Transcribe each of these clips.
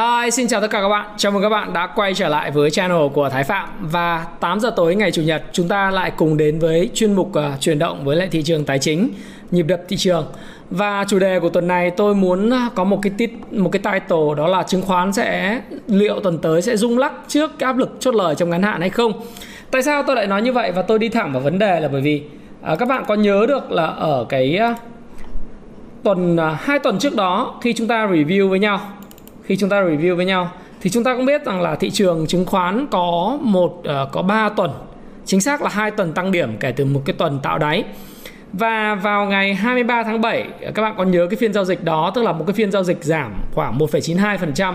Hi, xin chào tất cả các bạn. Chào mừng các bạn đã quay trở lại với channel của Thái Phạm và 8 giờ tối ngày chủ nhật chúng ta lại cùng đến với chuyên mục uh, chuyển động với lại thị trường tài chính, nhịp đập thị trường. Và chủ đề của tuần này tôi muốn ờ, có một cái tít một cái title đó là chứng khoán sẽ liệu tuần tới sẽ rung lắc trước cái áp lực chốt lời trong ngắn hạn hay không. Tại sao tôi lại nói như vậy và tôi đi thẳng vào vấn đề là bởi vì uh, các bạn có nhớ được là ở cái uh, tuần uh, hai tuần trước đó khi chúng ta review với nhau khi chúng ta review với nhau thì chúng ta cũng biết rằng là thị trường chứng khoán có một uh, có 3 tuần chính xác là hai tuần tăng điểm kể từ một cái tuần tạo đáy. Và vào ngày 23 tháng 7 các bạn còn nhớ cái phiên giao dịch đó tức là một cái phiên giao dịch giảm khoảng 1,92%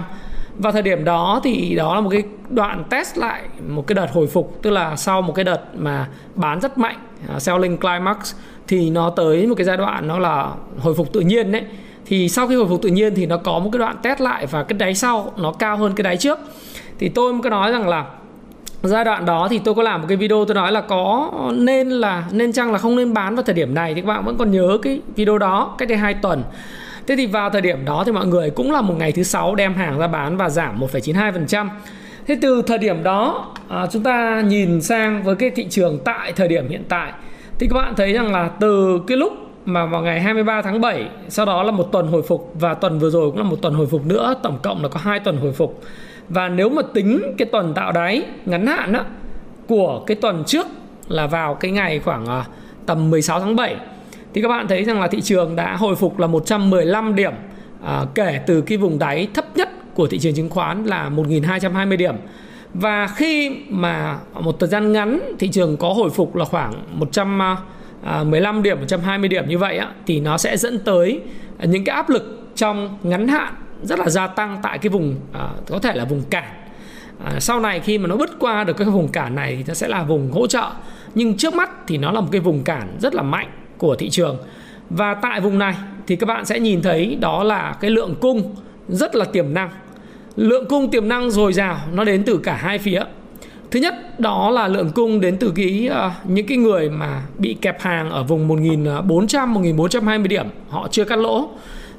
Và thời điểm đó thì đó là một cái đoạn test lại một cái đợt hồi phục tức là sau một cái đợt mà bán rất mạnh à, selling climax thì nó tới một cái giai đoạn nó là hồi phục tự nhiên đấy thì sau khi hồi phục tự nhiên thì nó có một cái đoạn test lại và cái đáy sau nó cao hơn cái đáy trước. Thì tôi có nói rằng là giai đoạn đó thì tôi có làm một cái video tôi nói là có nên là nên chăng là không nên bán vào thời điểm này thì các bạn vẫn còn nhớ cái video đó cách đây hai tuần. Thế thì vào thời điểm đó thì mọi người cũng là một ngày thứ sáu đem hàng ra bán và giảm 1,92% thế từ thời điểm đó à, chúng ta nhìn sang với cái thị trường tại thời điểm hiện tại thì các bạn thấy rằng là từ cái lúc mà vào ngày 23 tháng 7 sau đó là một tuần hồi phục và tuần vừa rồi cũng là một tuần hồi phục nữa tổng cộng là có hai tuần hồi phục. Và nếu mà tính cái tuần tạo đáy ngắn hạn đó, của cái tuần trước là vào cái ngày khoảng à, tầm 16 tháng 7 thì các bạn thấy rằng là thị trường đã hồi phục là 115 điểm. À, kể từ cái vùng đáy thấp nhất của thị trường chứng khoán là 1.220 điểm. Và khi mà một thời gian ngắn thị trường có hồi phục là khoảng 100 à, À, 15 điểm 120 điểm như vậy á, thì nó sẽ dẫn tới những cái áp lực trong ngắn hạn rất là gia tăng tại cái vùng à, có thể là vùng cản. À, sau này khi mà nó bứt qua được cái vùng cản này thì nó sẽ là vùng hỗ trợ. Nhưng trước mắt thì nó là một cái vùng cản rất là mạnh của thị trường. Và tại vùng này thì các bạn sẽ nhìn thấy đó là cái lượng cung rất là tiềm năng. Lượng cung tiềm năng dồi dào nó đến từ cả hai phía. Thứ nhất đó là lượng cung đến từ cái uh, những cái người mà bị kẹp hàng ở vùng 1400 1420 ờ, điểm, họ chưa cắt lỗ.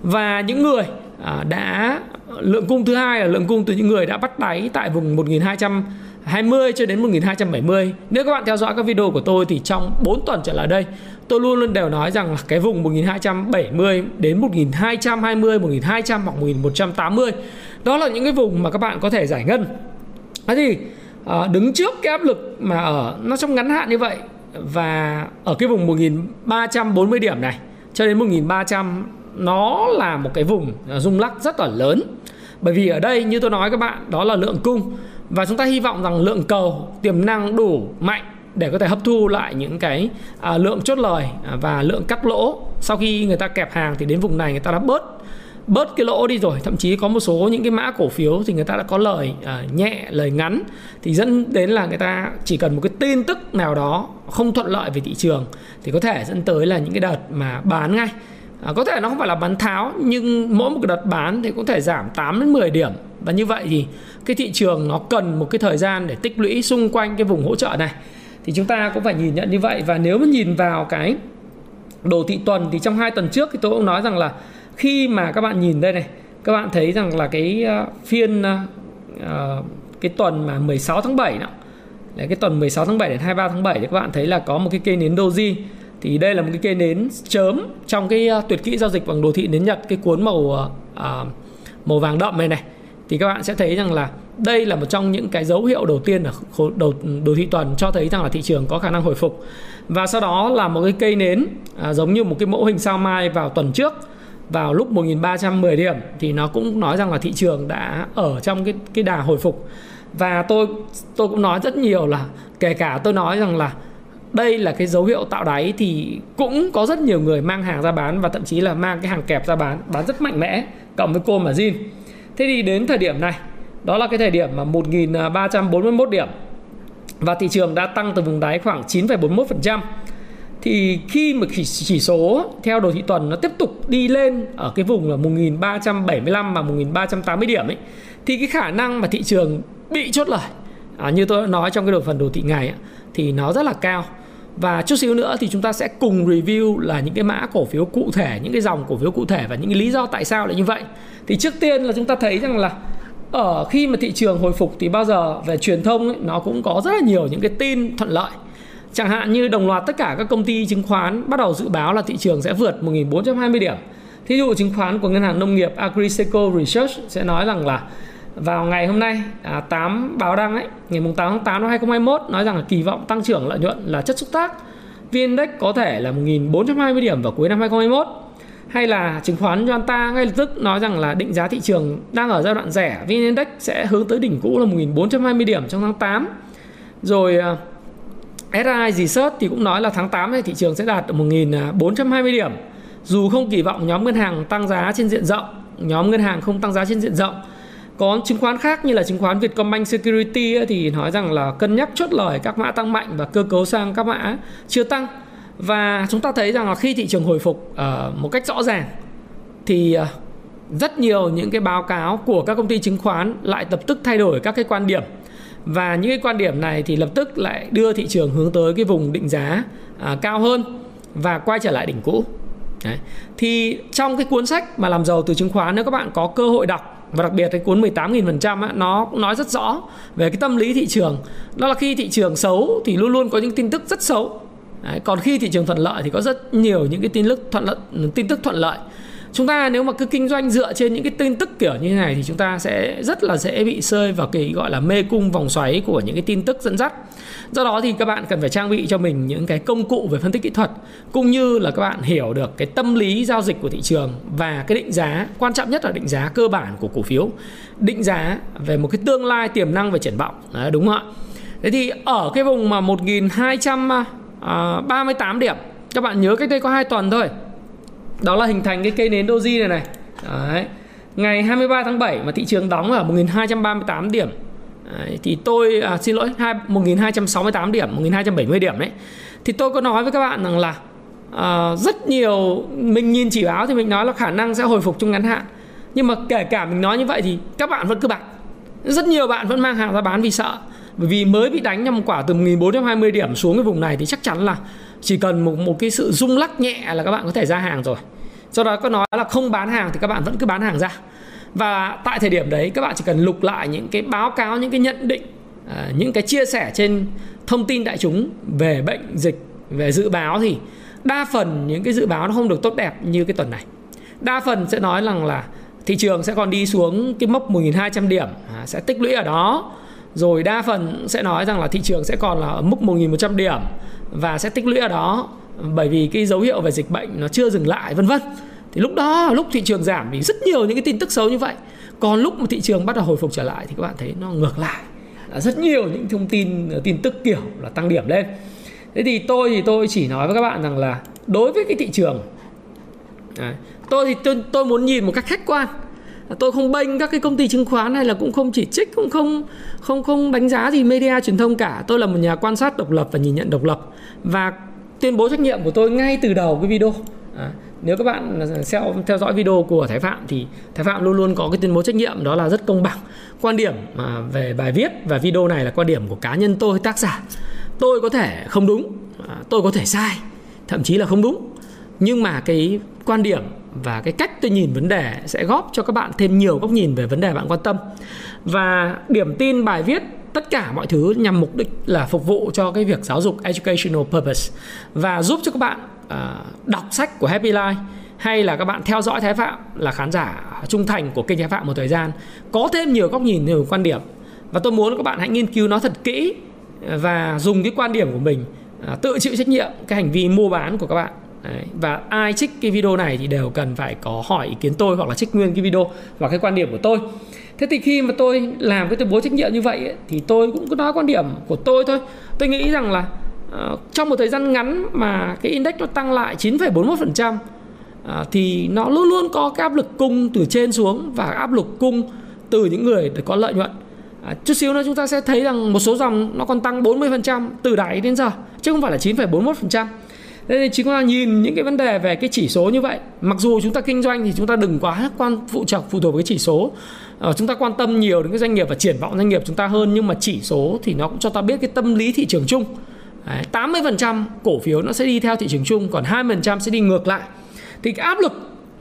Và những người uh, đã lượng cung thứ hai là lượng cung từ những người đã bắt đáy tại vùng 1220 cho đến 1270. Nếu các bạn theo dõi các video của tôi thì trong 4 tuần trở lại đây, tôi luôn luôn đều nói rằng là cái vùng 1270 đến 1220, 1200 hoặc 1180 đó là những cái vùng mà các bạn có thể giải ngân. Thế thì à, đứng trước cái áp lực mà ở nó trong ngắn hạn như vậy và ở cái vùng 1340 điểm này cho đến 1300 nó là một cái vùng à, rung lắc rất là lớn. Bởi vì ở đây như tôi nói các bạn đó là lượng cung. Và chúng ta hy vọng rằng lượng cầu tiềm năng đủ mạnh để có thể hấp thu lại những cái à, lượng chốt lời và lượng cắt lỗ. Sau khi người ta kẹp hàng thì đến vùng này người ta đã bớt bớt cái lỗ đi rồi. Thậm chí có một số những cái mã cổ phiếu thì người ta đã có lời uh, nhẹ lời ngắn. Thì dẫn đến là người ta chỉ cần một cái tin tức nào đó không thuận lợi về thị trường thì có thể dẫn tới là những cái đợt mà bán ngay. À, có thể nó không phải là bán tháo nhưng mỗi một cái đợt bán thì có thể giảm 8 đến 10 điểm. Và như vậy thì cái thị trường nó cần một cái thời gian để tích lũy xung quanh cái vùng hỗ trợ này. Thì chúng ta cũng phải nhìn nhận như vậy. Và nếu mà nhìn vào cái đồ thị tuần thì trong hai tuần trước thì tôi cũng nói rằng là khi mà các bạn nhìn đây này các bạn thấy rằng là cái ờ, phiên uh, cái tuần mà 16 tháng 7 đó. Đấy, cái tuần 16 tháng 7 đến 23 tháng 7 thì các bạn thấy là có một cái cây nến doji. Thì đây là một cái cây nến chớm trong cái uh, tuyệt kỹ giao dịch bằng đồ thị nến nhật cái cuốn màu uh, màu vàng đậm này này. Thì các bạn sẽ thấy rằng là đây là một trong những cái dấu hiệu đầu tiên ở đầu đồ thị tuần cho thấy rằng là thị trường có khả năng hồi phục. Và sau đó là một cái cây nến à, giống như một cái mẫu hình sao mai vào tuần trước vào lúc 1310 điểm thì nó cũng nói rằng là thị trường đã ở trong cái cái đà hồi phục. Và tôi tôi cũng nói rất nhiều là kể cả tôi nói rằng là đây là cái dấu hiệu tạo đáy thì cũng có rất nhiều người mang hàng ra bán và thậm chí là mang cái hàng kẹp ra bán bán rất mạnh mẽ cộng với cô mà Jin thế thì đến thời điểm này đó là cái thời điểm mà 1.341 điểm và thị trường đã tăng từ vùng đáy khoảng 9,41% thì khi mà chỉ chỉ số theo đồ thị tuần nó tiếp tục đi lên ở cái vùng là 1375 và 1380 điểm ấy thì cái khả năng mà thị trường bị chốt lời à, như tôi đã nói trong cái đồ phần đồ thị ngày ấy, thì nó rất là cao. Và chút xíu nữa thì chúng ta sẽ cùng review là những cái mã cổ phiếu cụ thể những cái dòng cổ phiếu cụ thể và những cái lý do tại sao lại như vậy. Thì trước tiên là chúng ta thấy rằng là ở khi mà thị trường hồi phục thì bao giờ về truyền thông ấy, nó cũng có rất là nhiều những cái tin thuận lợi. Chẳng hạn như đồng loạt tất cả các công ty chứng khoán bắt đầu dự báo là thị trường sẽ vượt 1.420 điểm. Thí dụ chứng khoán của ngân hàng nông nghiệp Agriseco Research sẽ nói rằng là vào ngày hôm nay à, 8 báo đăng ấy, ngày 8 tháng 8 năm 2021 nói rằng là kỳ vọng tăng trưởng lợi nhuận là chất xúc tác. VN Index có thể là 1.420 điểm vào cuối năm 2021 hay là chứng khoán Yanta ngay lập tức nói rằng là định giá thị trường đang ở giai đoạn rẻ VN Index sẽ hướng tới đỉnh cũ là 1.420 điểm trong tháng 8 rồi à, SI Research thì cũng nói là tháng 8 này thị trường sẽ đạt 1.420 à, điểm. Dù không kỳ vọng nhóm ngân hàng tăng giá trên diện rộng, nhóm ngân hàng không tăng giá trên diện rộng. Có chứng khoán khác như là chứng khoán Vietcombank Security thì nói rằng là cân nhắc chốt lời các mã tăng mạnh và cơ cấu sang các mã chưa tăng. Và chúng ta thấy rằng là khi thị trường hồi phục uh, một cách rõ ràng thì uh, rất nhiều những cái báo cáo của các công ty chứng khoán lại tập tức thay đổi các cái quan điểm và những cái quan điểm này thì lập tức lại đưa thị trường hướng tới cái vùng định giá à, cao hơn và quay trở lại đỉnh cũ. Đấy. thì trong cái cuốn sách mà làm giàu từ chứng khoán nếu các bạn có cơ hội đọc và đặc biệt cái cuốn 18.000% nó nói rất rõ về cái tâm lý thị trường. Đó là khi thị trường xấu thì luôn luôn có những tin tức rất xấu. Đấy, còn khi thị trường thuận lợi thì có rất nhiều những cái tin tức thuận lợi tin tức thuận lợi chúng ta nếu mà cứ kinh doanh dựa trên những cái tin tức kiểu như thế này thì chúng ta sẽ rất là dễ bị rơi vào cái gọi là mê cung vòng xoáy của những cái tin tức dẫn dắt. Do đó thì các bạn cần phải trang bị cho mình những cái công cụ về phân tích kỹ thuật cũng như là các bạn hiểu được cái tâm lý giao dịch của thị trường và cái định giá quan trọng nhất là định giá cơ bản của cổ phiếu định giá về một cái tương lai tiềm năng về triển vọng. Đấy, đúng không ạ? Thế thì ở cái vùng mà 1238 à, điểm các bạn nhớ cách đây có hai tuần thôi đó là hình thành cái cây nến doji này này. Đấy. ngày 23 tháng 7 mà thị trường đóng ở 1238 điểm. Đấy, thì tôi à, xin lỗi 2, 1268 điểm 1270 điểm đấy. Thì tôi có nói với các bạn rằng là à, rất nhiều mình nhìn chỉ báo thì mình nói là khả năng sẽ hồi phục trong ngắn hạn. Nhưng mà kể cả mình nói như vậy thì các bạn vẫn cứ bạn rất nhiều bạn vẫn mang hàng ra bán vì sợ. Bởi vì mới bị đánh nhầm quả từ 1420 điểm xuống cái vùng này thì chắc chắn là chỉ cần một một cái sự rung lắc nhẹ là các bạn có thể ra hàng rồi. Do đó có nói là không bán hàng thì các bạn vẫn cứ bán hàng ra. Và tại thời điểm đấy các bạn chỉ cần lục lại những cái báo cáo những cái nhận định à, những cái chia sẻ trên thông tin đại chúng về bệnh dịch về dự báo thì đa phần những cái dự báo nó không được tốt đẹp như cái tuần này. Đa phần sẽ nói rằng là thị trường sẽ còn đi xuống cái mốc 1.200 điểm à, sẽ tích lũy ở đó. Rồi đa phần sẽ nói rằng là thị trường sẽ còn là ở mức 1.100 điểm và sẽ tích lũy ở đó bởi vì cái dấu hiệu về dịch bệnh nó chưa dừng lại vân vân. Thì lúc đó lúc thị trường giảm thì rất nhiều những cái tin tức xấu như vậy. Còn lúc mà thị trường bắt đầu hồi phục trở lại thì các bạn thấy nó ngược lại. Là rất nhiều những thông tin tin tức kiểu là tăng điểm lên. Thế thì tôi thì tôi chỉ nói với các bạn rằng là đối với cái thị trường tôi thì tôi, tôi muốn nhìn một cách khách quan tôi không bênh các cái công ty chứng khoán hay là cũng không chỉ trích cũng không không không đánh giá gì media truyền thông cả. Tôi là một nhà quan sát độc lập và nhìn nhận độc lập. Và tuyên bố trách nhiệm của tôi ngay từ đầu cái video. À, nếu các bạn theo theo dõi video của Thái Phạm thì Thái Phạm luôn luôn có cái tuyên bố trách nhiệm đó là rất công bằng. Quan điểm à, về bài viết và video này là quan điểm của cá nhân tôi tác giả. Tôi có thể không đúng à, tôi có thể sai thậm chí là không đúng. Nhưng mà cái quan điểm và cái cách tôi nhìn vấn đề sẽ góp cho các bạn thêm nhiều góc nhìn về vấn đề bạn quan tâm. Và điểm tin bài viết tất cả mọi thứ nhằm mục đích là phục vụ cho cái việc giáo dục educational purpose và giúp cho các bạn uh, đọc sách của Happy Life hay là các bạn theo dõi Thái Phạm là khán giả trung thành của kênh Thái Phạm một thời gian có thêm nhiều góc nhìn nhiều quan điểm. Và tôi muốn các bạn hãy nghiên cứu nó thật kỹ và dùng cái quan điểm của mình uh, tự chịu trách nhiệm cái hành vi mua bán của các bạn. Đấy. Và ai trích cái video này thì đều cần phải có hỏi ý kiến tôi hoặc là trích nguyên cái video và cái quan điểm của tôi. Thế thì khi mà tôi làm cái tuyên bố trách nhiệm như vậy ấy, thì tôi cũng có nói quan điểm của tôi thôi. Tôi nghĩ rằng là uh, trong một thời gian ngắn mà cái index nó tăng lại 9,41% uh, ờ, thì nó luôn luôn có cái áp lực cung từ trên xuống và áp lực cung từ những người để có lợi nhuận à, chút xíu nữa chúng ta sẽ thấy rằng một số dòng nó còn tăng 40% từ đáy đến giờ chứ không phải là 9,41% Thế thì chúng ta nhìn những cái vấn đề về cái chỉ số như vậy. Mặc dù chúng ta kinh doanh thì chúng ta đừng quá quan phụ trọc phụ thuộc với chỉ số. Ờ, Chúng ta quan tâm nhiều đến cái doanh nghiệp và triển vọng doanh nghiệp chúng ta hơn Nhưng mà chỉ số thì nó cũng cho ta biết cái tâm lý thị trường chung. Đấy, 80% cổ phiếu nó sẽ đi theo thị trường chung Còn 20% sẽ đi ngược lại. Thì cái áp lực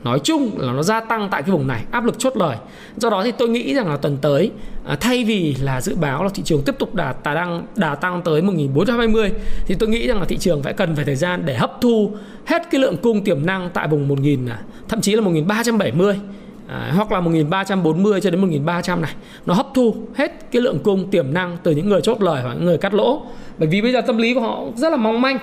nói chung là nó gia tăng tại cái vùng này áp lực chốt lời. Do đó thì tôi nghĩ rằng là tuần tới à, thay vì là dự báo là thị trường tiếp tục đà tà tăng đà tăng tới 1420 thì tôi nghĩ rằng là thị trường phải cần phải thời gian để hấp thu hết cái lượng cung tiềm năng tại vùng 1000 à, thậm chí là 1370 À, hoặc là 1340 cho đến 1300 này. Nó hấp thu hết cái lượng cung tiềm năng từ những người chốt lời và những người cắt lỗ. Bởi vì bây giờ tâm lý của họ rất là mong manh.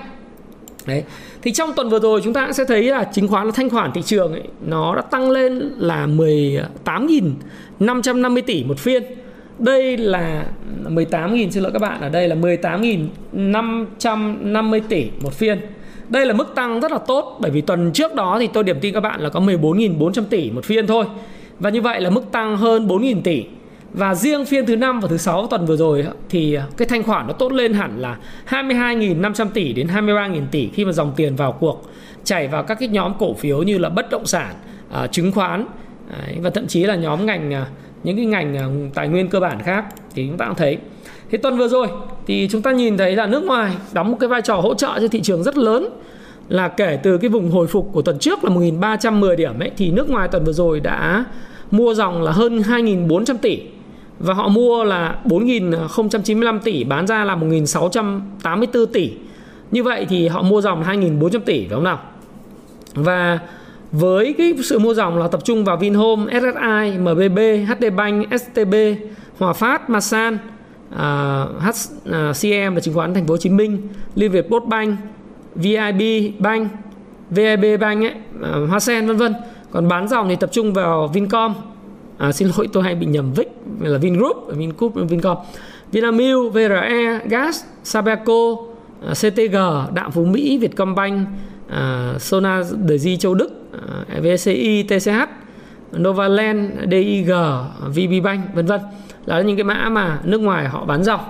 Đấy. Thì trong tuần vừa rồi chúng ta sẽ thấy là chứng khoán thanh khoản thị trường ấy, nó đã tăng lên là 18.550 tỷ một phiên. Đây là 18.000 xin lỗi các bạn ở đây là 18.550 tỷ một phiên. Đây là mức tăng rất là tốt bởi vì tuần trước đó thì tôi điểm tin các bạn là có 14.400 tỷ một phiên thôi. Và như vậy là mức tăng hơn 4.000 tỷ và riêng phiên thứ năm và thứ sáu tuần vừa rồi thì cái thanh khoản nó tốt lên hẳn là 22.500 tỷ đến 23.000 tỷ khi mà dòng tiền vào cuộc chảy vào các cái nhóm cổ phiếu như là bất động sản, à, chứng khoán đấy, và thậm chí là nhóm ngành à, những cái ngành à, tài nguyên cơ bản khác thì chúng ta cũng thấy. Thế tuần vừa rồi thì chúng ta nhìn thấy là nước ngoài đóng một cái vai trò hỗ trợ cho thị trường rất lớn là kể từ cái vùng hồi phục của tuần trước là 1.310 điểm ấy thì nước ngoài tuần vừa rồi đã mua dòng là hơn 2.400 tỷ và họ mua là 4.095 tỷ bán ra là 1.684 tỷ. Như vậy thì họ mua dòng 2.400 tỷ phải không nào? Và với cái sự mua dòng là tập trung vào Vinhome, SSI, MBB, HD Bank, STB, Hòa Phát, Masan, à, uh, HCM à, và chứng khoán Thành phố Hồ Chí Minh, Liên Việt Post Bank, VIB Bank, VIB Bank ấy, uh, Hoa Sen vân vân. Còn bán dòng thì tập trung vào Vincom, à, xin lỗi tôi hay bị nhầm Vic là Vingroup Vingroup Vincom. Vinamilk VRE Gas Sabeco à, CTG Đạm Phú Mỹ Vietcombank à, Sona Di Châu Đức à, VCI TCH Novaland DIG VB Bank vân vân. Là những cái mã mà nước ngoài họ bán dòng.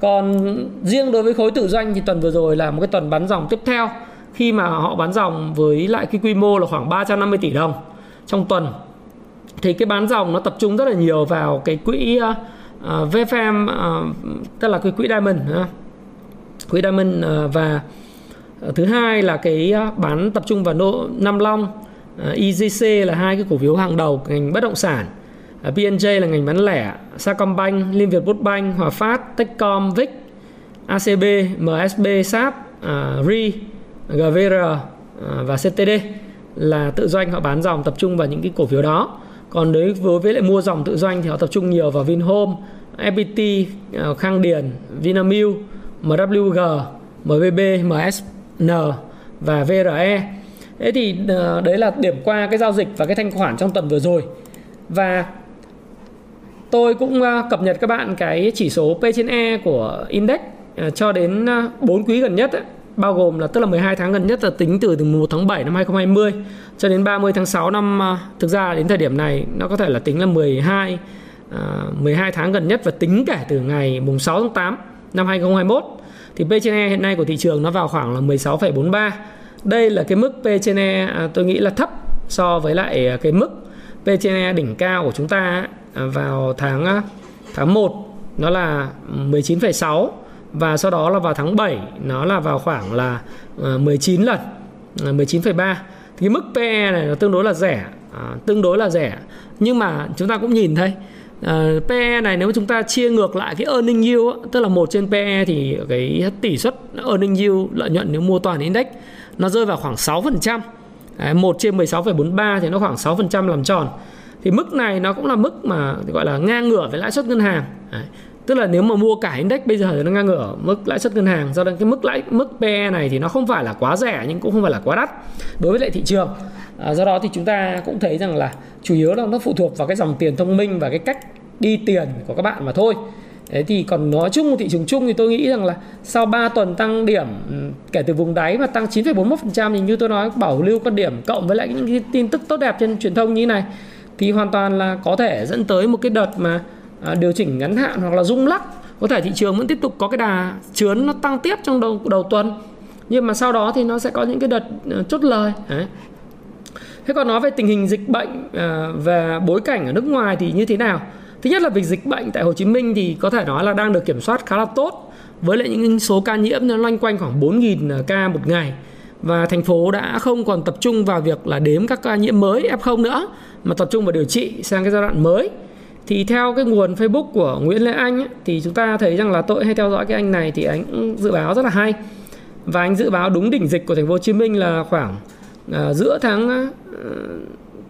Còn riêng đối với khối tự doanh thì tuần vừa rồi là một cái tuần bán dòng tiếp theo. Khi mà họ bán dòng với lại cái quy mô là khoảng 350 tỷ đồng trong tuần thì cái bán dòng nó tập trung rất là nhiều vào cái quỹ ờ, ờ, uh, VFM uh, ờ, tức là cái quỹ Diamond uh, quỹ Diamond uh, và uh, thứ hai là cái uh, bán tập trung vào nô Nam Long uh, EGC là hai cái cổ phiếu hàng đầu ngành bất động sản. Uh, PNJ là ngành bán lẻ Sacombank Liên Việt Bank Hòa Phát Techcom Vic ACB MSB SAP uh, RI GVR uh, và CTD là tự doanh họ bán dòng tập trung vào những cái cổ phiếu đó còn đối với lại mua dòng tự doanh thì họ tập trung nhiều vào Vinhome, FPT, à, Khang Điền, Vinamilk, MWG, MBB, MSN và VRE. Thế thì à, đấy là điểm qua cái giao dịch và cái thanh khoản trong tuần vừa rồi. Và tôi cũng à, cập nhật các bạn cái chỉ số P trên E của index cho đến 4 quý gần nhất ấy bao gồm là tức là 12 tháng gần nhất là tính từ từ 1 tháng 7 năm 2020 cho đến 30 tháng 6 năm à, thực ra đến thời điểm này nó có thể là tính là 12 12 à, tháng gần nhất và tính kể từ ngày mùng 6 tháng 8 năm 2021 thì P trên E hiện nay của thị trường nó vào khoảng là 16,43 đây là cái mức P trên E à, tôi nghĩ là thấp so với lại cái mức P trên E đỉnh cao của chúng ta vào tháng tháng 1 nó là 19,6 và sau đó là vào tháng 7 nó là vào khoảng là ờ, 19 lần ờ, 19,3 thì cái mức PE này nó tương đối là rẻ à, tương đối là rẻ. Nhưng mà chúng ta cũng nhìn thấy ờ, uh, PE này nếu mà chúng ta chia ngược lại cái earning yield tức là một trên PE thì cái tỷ suất earning yield lợi nhuận nếu mua toàn index nó rơi vào khoảng 6% Đấy, 1 trên 16,43 thì nó khoảng 6% làm tròn. Thì mức này nó cũng là mức mà gọi là ngang ngửa với lãi suất ngân hàng. Đấy tức là nếu mà mua cả index bây giờ thì nó ngang ngửa mức lãi suất ngân hàng. Do đó cái mức lãi mức PE này thì nó không phải là quá rẻ nhưng cũng không phải là quá đắt đối với lại thị trường. À, do đó thì chúng ta cũng thấy rằng là chủ yếu là nó phụ thuộc vào cái dòng tiền thông minh và cái cách đi tiền của các bạn mà thôi. Thế thì còn nói chung thị trường chung thì tôi nghĩ rằng là sau 3 tuần tăng điểm ừ, kể từ vùng đáy và tăng 9,41% thì như tôi nói bảo lưu quan điểm cộng với lại những cái tin tức tốt đẹp trên truyền thông như thế này thì hoàn toàn là có thể dẫn tới một cái đợt mà à, điều chỉnh ngắn hạn hoặc là rung lắc. Có thể thị trường vẫn tiếp tục có cái đà chướn nó tăng tiếp trong đầu đầu tuần. Nhưng mà sau đó thì nó sẽ có những cái đợt ờ, chốt lời. Đấy. thế còn nói về tình hình dịch bệnh ờ, à, về bối cảnh ở nước ngoài thì như thế nào? Thứ nhất là việc dịch bệnh tại Hồ Chí Minh thì có thể nói là đang được kiểm soát khá là tốt với lại những số ca nhiễm nó loanh quanh khoảng 4.000 ờ, ca một ngày. Và thành phố đã không còn tập trung vào việc là đếm các ca nhiễm mới F0 nữa mà tập trung vào điều trị sang cái giai đoạn mới thì theo cái nguồn Facebook của Nguyễn Lê Anh ấy, thì chúng ta thấy rằng là tôi hay theo dõi cái anh này thì anh dự báo rất là hay. Và anh dự báo đúng đỉnh dịch của thành phố Hồ Chí Minh là khoảng uh, giữa tháng uh,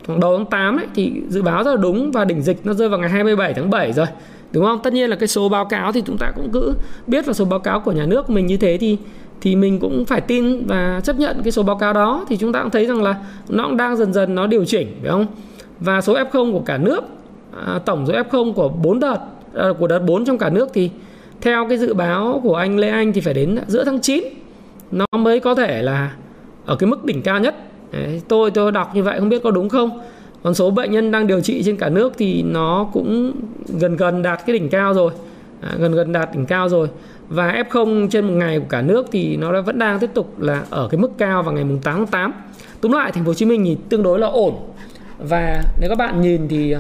khoảng đầu tháng 8 ấy, thì dự báo rất là đúng và đỉnh dịch nó rơi vào ngày 27 tháng 7 rồi đúng không? Tất nhiên là cái số báo cáo thì chúng ta cũng cứ biết là số báo cáo của nhà nước mình như thế thì thì mình cũng phải tin và chấp nhận cái số báo cáo đó. Thì chúng ta cũng thấy rằng là nó cũng đang dần dần nó điều chỉnh phải không? Và số F0 của cả nước à, tổng số F0 của 4 đợt à, của đợt 4 trong cả nước thì theo cái dự báo của anh Lê Anh thì phải đến giữa tháng 9 nó mới có thể là ở cái mức đỉnh cao nhất. Đấy, tôi tôi đọc như vậy không biết có đúng không? Còn số bệnh nhân đang điều trị trên cả nước thì nó cũng gần gần đạt cái đỉnh cao rồi. À, gần gần đạt đỉnh cao rồi. Và F0 trên một ngày của cả nước thì nó vẫn đang tiếp tục là ở cái mức cao vào ngày mùng 8 tháng 8 túm lại thành phố Hồ Chí Minh thì tương đối là ổn. Và nếu các bạn nhìn thì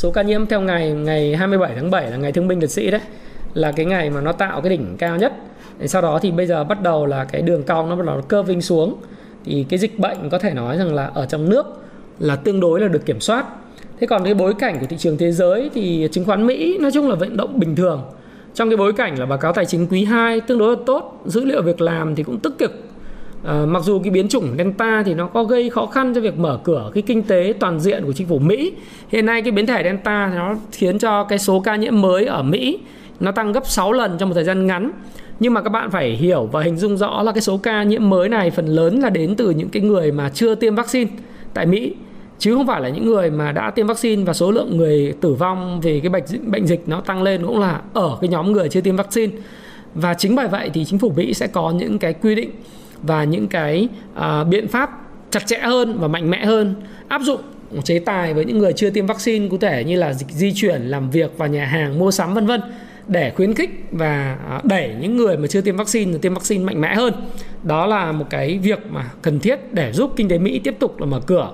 số ca nhiễm theo ngày ngày 27 tháng 7 là ngày thương binh liệt sĩ đấy, là cái ngày mà nó tạo cái đỉnh cao nhất. Sau đó thì bây giờ bắt đầu là cái đường cong nó bắt đầu cơ vinh xuống. Thì cái dịch bệnh có thể nói rằng là ở trong nước là tương đối là được kiểm soát. Thế còn cái bối cảnh của thị trường thế giới thì chứng khoán Mỹ nói chung là vận động bình thường. Trong cái bối cảnh là báo cáo tài chính quý 2 tương đối là tốt, dữ liệu việc làm thì cũng tích cực à, mặc dù cái biến chủng Delta thì nó có gây khó khăn cho việc mở cửa cái kinh tế toàn diện của chính phủ Mỹ. Hiện nay cái biến thể Delta thì nó khiến cho cái số ca nhiễm mới ở Mỹ nó tăng gấp 6 lần trong một thời gian ngắn. Nhưng mà các bạn phải hiểu và hình dung rõ là cái số ca nhiễm mới này phần lớn là đến từ những cái người mà chưa tiêm vaccine tại Mỹ chứ không phải là những người mà đã tiêm vaccine và số lượng người tử vong vì cái bệnh bệnh dịch nó tăng lên cũng là ở cái nhóm người chưa tiêm vaccine. Và chính bởi vậy thì chính phủ Mỹ sẽ có những cái quy định và những cái uh, biện pháp chặt chẽ hơn và mạnh mẽ hơn áp dụng chế tài với những người chưa tiêm vaccine cụ thể như là di chuyển làm việc vào nhà hàng mua sắm vân vân để khuyến khích và à, đẩy những người mà chưa tiêm vaccine tiêm vaccine mạnh mẽ hơn. Đó là một cái việc mà cần thiết để giúp kinh tế Mỹ tiếp tục là mở cửa.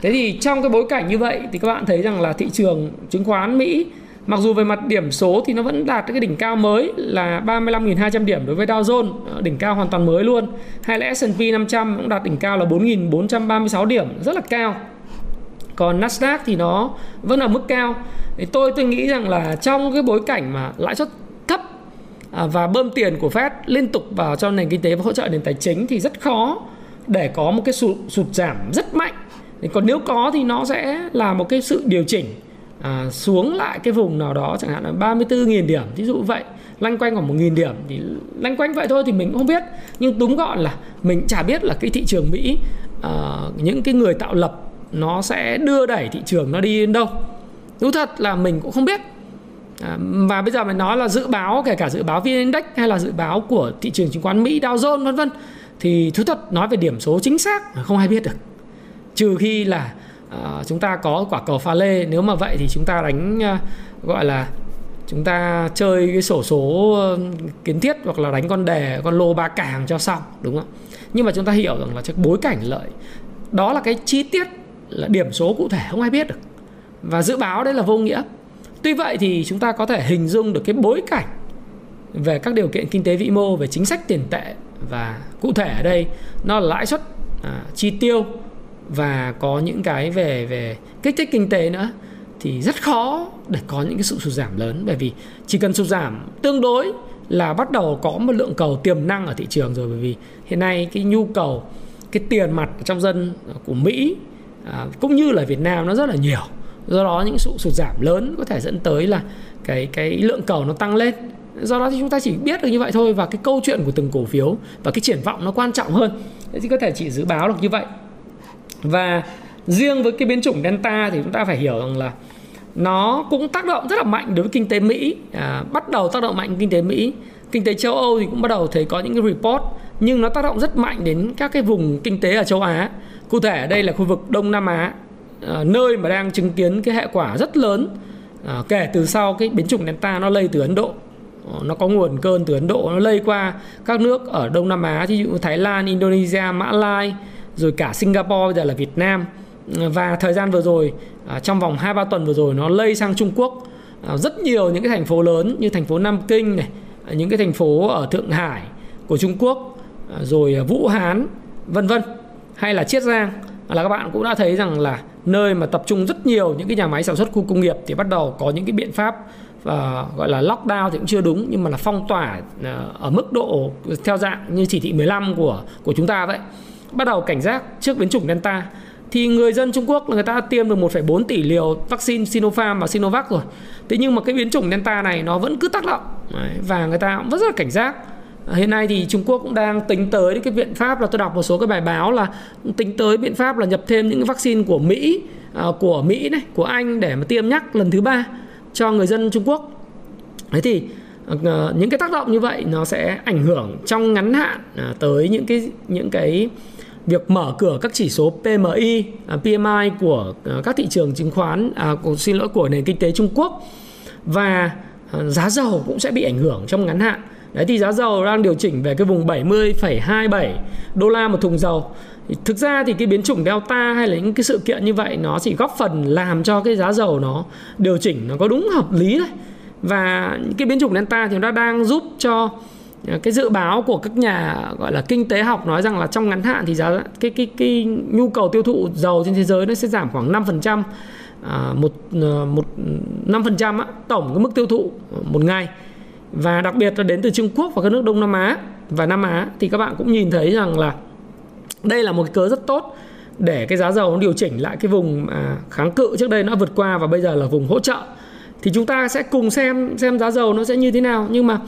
Thế thì trong cái bối cảnh như vậy thì các bạn thấy rằng là thị trường chứng khoán Mỹ mặc dù về mặt điểm số thì nó vẫn đạt cái đỉnh cao mới là 35.200 điểm đối với Dow Jones ờ, đỉnh cao hoàn toàn mới luôn. Hay là S&P 500 cũng đạt đỉnh cao là 4.436 điểm rất là cao. Còn Nasdaq thì nó vẫn ở mức cao. Thì tôi tôi nghĩ rằng là trong cái bối cảnh mà lãi suất thấp à, và bơm tiền của Fed liên tục vào cho nền kinh tế và hỗ trợ nền tài chính thì rất khó để có một cái sụt, sụt giảm rất mạnh. Còn nếu có thì nó sẽ là một cái sự điều chỉnh à, xuống lại cái vùng nào đó chẳng hạn là 34.000 điểm. Ví dụ vậy lanh quanh khoảng 1.000 điểm. Thì lanh quanh vậy thôi thì mình cũng không biết. Nhưng đúng gọn là mình chả biết là cái thị trường Mỹ à, những cái người tạo lập nó sẽ đưa đẩy thị trường nó đi đến đâu. Đúng thật là mình cũng không biết. À, và bây giờ mình nói là dự báo kể cả dự báo VN Index hay là dự báo của thị trường chứng khoán Mỹ Dow Jones vân vân. Thì thứ thật nói về điểm số chính xác không ai biết được. Trừ khi là à, chúng ta có quả cầu pha lê nếu mà vậy thì chúng ta đánh ờ, gọi là chúng ta chơi cái sổ số ờ, kiến thiết hoặc là đánh con đề con lô ba càng cho xong đúng không nhưng mà chúng ta hiểu rằng là cái bối cảnh lợi đó là cái chi tiết là điểm số cụ thể không ai biết được và dự báo đấy là vô nghĩa. Tuy vậy thì chúng ta có thể hình dung được cái bối cảnh về các điều kiện kinh tế vĩ mô về chính sách tiền tệ và cụ thể ở đây nó là lãi suất à, chi tiêu và có những cái về về kích thích kinh tế nữa thì rất khó để có những cái sự sụt giảm lớn. Bởi vì chỉ cần sụt giảm tương đối là bắt đầu có một lượng cầu tiềm năng ở thị trường rồi. Bởi vì hiện nay cái nhu cầu cái tiền mặt trong dân của Mỹ à, cũng như là Việt Nam nó rất là nhiều. Do đó những sự sụt giảm lớn có thể dẫn tới là cái cái lượng cầu nó tăng lên. Do đó thì chúng ta chỉ biết được như vậy thôi và cái câu chuyện của từng cổ phiếu và cái triển vọng nó quan trọng hơn. Thế thì có thể chỉ dự báo được như vậy và riêng với cái biến chủng delta thì chúng ta phải hiểu rằng là nó cũng tác động rất là mạnh đối với kinh tế Mỹ. À, bắt đầu tác động mạnh kinh tế Mỹ kinh tế châu Âu thì cũng bắt đầu thấy có những cái report nhưng nó tác động rất mạnh đến các cái vùng kinh tế ở châu Á. Cụ thể ở đây là khu vực Đông Nam Á à, nơi mà đang chứng kiến cái hệ quả rất lớn à, kể từ sau cái biến chủng Delta nó lây từ Ấn Độ. Ờ, nó có nguồn cơn từ Ấn Độ nó lây qua các nước ở Đông Nam Á ví dụ Thái Lan, Indonesia, Mã Lai rồi cả Singapore bây giờ là Việt Nam. Và thời gian vừa rồi à, trong vòng 2 3 tuần vừa rồi nó lây sang Trung Quốc. À, rất nhiều những cái thành phố lớn như thành phố Nam Kinh này, những cái thành phố ở Thượng Hải của Trung Quốc à, rồi Vũ Hán vân vân hay là Chiết Giang. Là các bạn cũng đã thấy rằng là nơi mà tập trung rất nhiều những cái nhà máy sản xuất khu công nghiệp thì bắt đầu có những cái biện pháp và gọi là lockdown thì cũng chưa đúng nhưng mà là phong tỏa ở mức độ theo dạng như chỉ thị 15 của của chúng ta vậy bắt đầu cảnh giác trước biến chủng Delta thì người dân Trung Quốc là người ta tiêm được 1,4 tỷ liều vaccine Sinopharm và Sinovac rồi. Thế nhưng mà cái biến chủng Delta này nó vẫn cứ tác động và người ta cũng rất là cảnh giác. Hiện nay thì Trung Quốc cũng đang tính tới cái biện pháp là tôi đọc một số cái bài báo là tính tới biện pháp là nhập thêm những cái vaccine của Mỹ, à, của Mỹ này, của Anh để mà tiêm nhắc lần thứ ba cho người dân Trung Quốc. Thế thì à, những cái tác động như vậy nó sẽ ảnh hưởng trong ngắn hạn à, tới những cái những cái việc mở cửa các chỉ số PMI, à, PMI của à, các thị trường chứng khoán, à, xin lỗi của nền kinh tế Trung Quốc và à, giá dầu cũng sẽ bị ảnh hưởng trong ngắn hạn. Đấy thì giá dầu đang điều chỉnh về cái vùng 70,27 đô la một thùng dầu. Thực ra thì cái biến chủng Delta hay là những cái sự kiện như vậy nó chỉ góp phần làm cho cái giá dầu nó điều chỉnh nó có đúng hợp lý thôi. Và cái biến chủng Delta thì nó đang giúp cho Ờ, cái dự báo của các nhà gọi là kinh tế học nói rằng là trong ngắn hạn thì giá cái cái cái nhu cầu tiêu thụ dầu trên thế giới nó sẽ giảm khoảng 5% à, một ờ, một năm phần trăm tổng cái mức tiêu thụ ờ, một ngày. Và đặc biệt là đến từ Trung Quốc và các nước Đông Nam Á và Nam Á thì các bạn cũng nhìn thấy rằng là đây là một cớ rất tốt để cái giá dầu nó điều chỉnh lại cái vùng à, kháng cự trước đây nó vượt qua và bây giờ là vùng hỗ trợ. Thì chúng ta sẽ cùng xem xem giá dầu nó sẽ như thế nào. Nhưng mà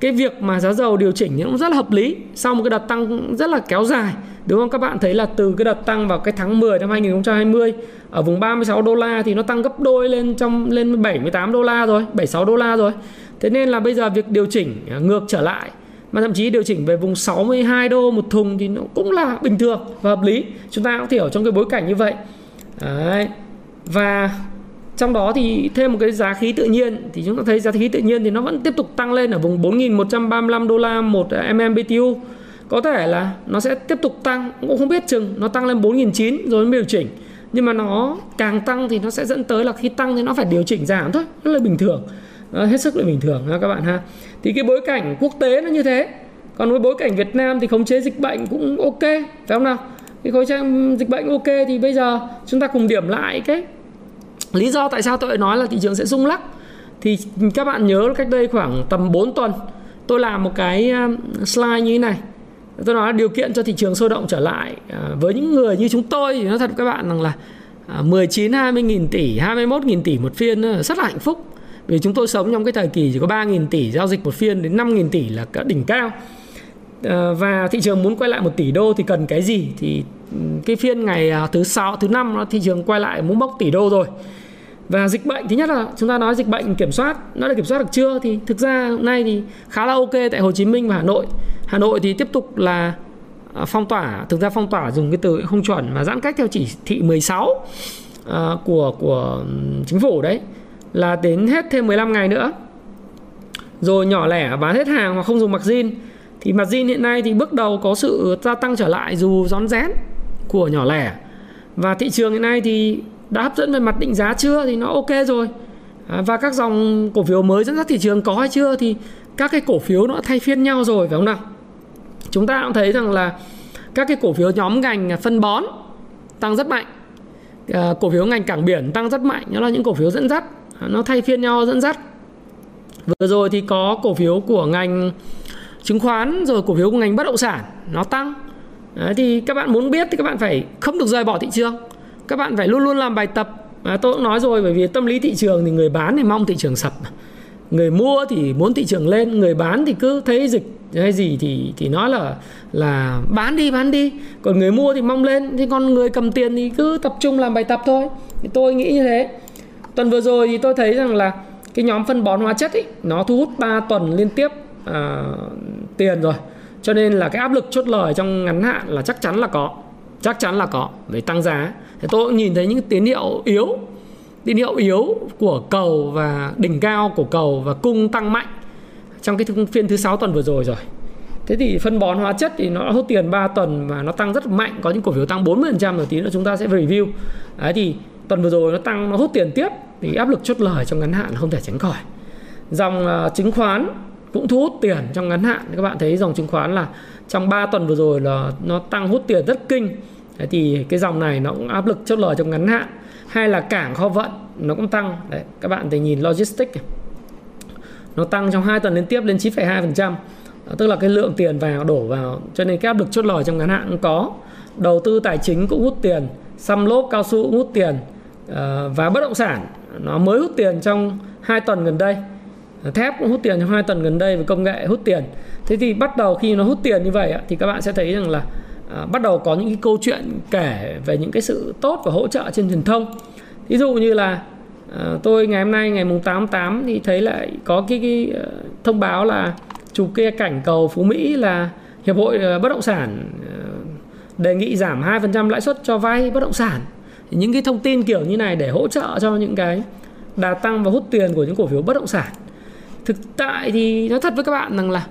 cái việc mà giá dầu điều chỉnh cũng rất là hợp lý. Sau một cái đợt tăng rất là kéo dài, đúng không? Các bạn thấy là từ cái đợt tăng vào cái tháng 10 năm 2020 ở vùng 36 đô la thì nó tăng gấp đôi lên trong, lên 78 đô la rồi 76 đô la rồi. Thế nên là bây giờ việc điều chỉnh à, ngược trở lại, mà thậm chí điều chỉnh về vùng 62 đô một thùng thì nó cũng là bình thường và hợp lý. Chúng ta cũng hiểu trong cái bối cảnh như vậy. Đấy. và trong đó thì thêm một cái giá khí tự nhiên thì chúng ta thấy giá khí tự nhiên thì nó vẫn tiếp tục tăng lên ở vùng 4.135 đô la một MMBTU có thể là nó sẽ tiếp tục tăng cũng không biết chừng nó tăng lên 4.900 rồi mới điều chỉnh. Nhưng mà nó càng tăng thì nó sẽ dẫn tới là khi tăng thì nó phải điều chỉnh giảm thôi rất là bình thường. Đó, hết sức là bình thường ha các bạn ha. Thì cái bối cảnh quốc tế nó như thế. Còn với bối cảnh Việt Nam thì khống chế dịch bệnh cũng ok phải không nào? Cái khối trang dịch bệnh ok thì bây giờ chúng ta cùng điểm lại cái lý do tại sao tôi nói là thị trường sẽ rung lắc thì các bạn nhớ cách đây khoảng tầm 4 tuần, tôi làm một cái ờ, slide như thế này. Tôi nói là điều kiện cho thị trường sôi động trở lại ờ, với những người như chúng tôi thì nói thật các bạn rằng là ờ, 19 20 nghìn tỷ 21 nghìn tỷ một phiên rất là hạnh phúc. Vì chúng tôi sống trong cái thời kỳ chỉ có 3 nghìn tỷ giao dịch một phiên đến 5 nghìn tỷ là cả đỉnh cao. Và thị trường muốn quay lại một tỷ đô thì cần cái gì? Thì ừ, cái phiên ngày thứ sáu, thứ năm thị trường quay lại muốn bốc tỷ đô rồi và dịch bệnh thứ nhất là chúng ta nói dịch bệnh kiểm soát nó đã kiểm soát được chưa? Thì thực ra hôm nay thì khá là ok tại Hồ Chí Minh và Hà Nội. Hà Nội thì tiếp tục là à, phong tỏa thực ra phong tỏa dùng cái từ không chuẩn mà giãn cách theo chỉ thị 16 uh, à, của của chính phủ đấy là đến hết thêm 15 ngày nữa. Rồi nhỏ lẻ bán hết hàng hoặc không dùng mặc zin. Thì mặt zin hiện nay thì bước đầu có sự gia tăng trở lại dù rón rén của nhỏ lẻ. Và thị trường hiện nay thì đã hấp dẫn về mặt định giá chưa thì nó ok rồi. À, và các dòng cổ phiếu mới dẫn dắt thị trường có hay chưa thì các cái cổ phiếu nó thay phiên nhau rồi phải không nào? Chúng ta cũng thấy rằng là các cái cổ phiếu nhóm ngành phân bón tăng rất mạnh. À, cổ phiếu ngành cảng biển tăng rất mạnh nó là những cổ phiếu dẫn dắt. À, nó thay phiên nhau dẫn dắt. Vừa rồi thì có cổ phiếu của ngành chứng khoán rồi cổ phiếu của ngành bất động sản nó tăng. Đấy, thì các bạn muốn biết thì các bạn phải không được rời bỏ thị trường các bạn phải luôn luôn làm bài tập. À, tôi cũng nói rồi bởi vì tâm lý thị trường thì người bán thì mong thị trường sập. Người mua thì muốn thị trường lên người bán thì cứ thấy dịch hay gì thì thì nói là là bán đi bán đi. Còn người mua thì mong lên. Thì còn người cầm tiền thì cứ tập trung làm bài tập thôi. Thì tôi nghĩ như thế. Tuần vừa rồi thì tôi thấy rằng là cái nhóm phân bón hóa chất ấy nó thu hút 3 tuần liên tiếp à, tiền rồi. Cho nên là cái áp lực chốt lời trong ngắn hạn là chắc chắn là có chắc chắn là có về tăng giá. Thì tôi cũng nhìn thấy những tín hiệu yếu tín hiệu yếu của cầu và đỉnh cao của cầu và cung tăng mạnh trong cái phiên thứ sáu tuần vừa rồi rồi. Thế thì phân bón hóa chất thì nó hút tiền 3 tuần và nó tăng rất mạnh Có những cổ phiếu tăng 40% rồi tí nữa chúng ta sẽ review. Đấy thì tuần vừa rồi nó tăng nó hút tiền tiếp Thì áp lực chốt lời trong ngắn hạn không thể tránh khỏi. Dòng uh, chứng khoán cũng thu hút tiền trong ngắn hạn. Các bạn thấy dòng chứng khoán là trong 3 tuần vừa rồi là nó tăng hút tiền rất kinh. Đấy thì cái dòng này nó cũng áp lực chốt lời trong ngắn hạn. Hay là cảng kho vận nó cũng tăng. Đấy các bạn thì nhìn logistics Nó tăng trong 2 tuần liên tiếp lên 9,2% tức là cái lượng tiền vào đổ vào cho nên cái áp lực chốt lời trong ngắn hạn cũng có. Đầu tư tài chính cũng hút tiền xăm lốp cao su cũng hút tiền. Ờ, và bất động sản nó mới hút tiền trong 2 tuần gần đây thép cũng hút tiền trong hai tuần gần đây về công nghệ hút tiền thế thì bắt đầu khi nó hút tiền như vậy thì các bạn sẽ thấy rằng là à, bắt đầu có những cái câu chuyện kể về những cái sự tốt và hỗ trợ trên truyền thông ví dụ như là à, tôi ngày hôm nay ngày mùng 8 8 thì thấy lại có cái, cái ờ, thông báo là chụp kia cảnh cầu Phú Mỹ là Hiệp hội ờ, Bất động sản ờ, đề nghị giảm 2% lãi suất cho vay bất động sản. những cái thông tin kiểu như này để hỗ trợ cho những cái đà tăng và hút tiền của những cổ phiếu bất động sản. Thực tại thì nói thật với các bạn rằng là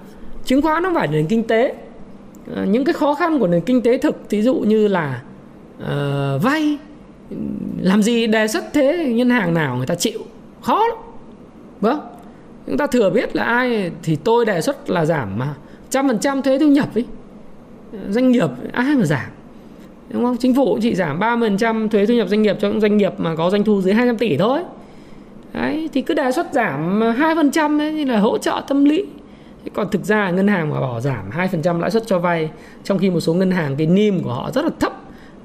chứng khoán nó phải nền kinh tế. Ờ, những cái khó khăn của nền kinh tế thực ví dụ như là uh, vay làm gì đề xuất thế ngân hàng nào người ta chịu khó lắm. Vâng chúng ta thừa biết là ai thì tôi đề xuất là giảm mà trăm phần trăm thuế thu nhập ấy. Ờ, doanh nghiệp ai mà giảm? Đúng không? Chính phủ chỉ giảm 30% thuế thu nhập doanh nghiệp cho những doanh nghiệp mà có doanh thu dưới 200 tỷ thôi đấy thì cứ đề xuất giảm ờ, 2% ấy như là hỗ trợ tâm lý. Còn thực ra ngân hàng mà bỏ giảm 2% lãi suất cho vay trong khi một số ngân hàng cái nim của họ rất là thấp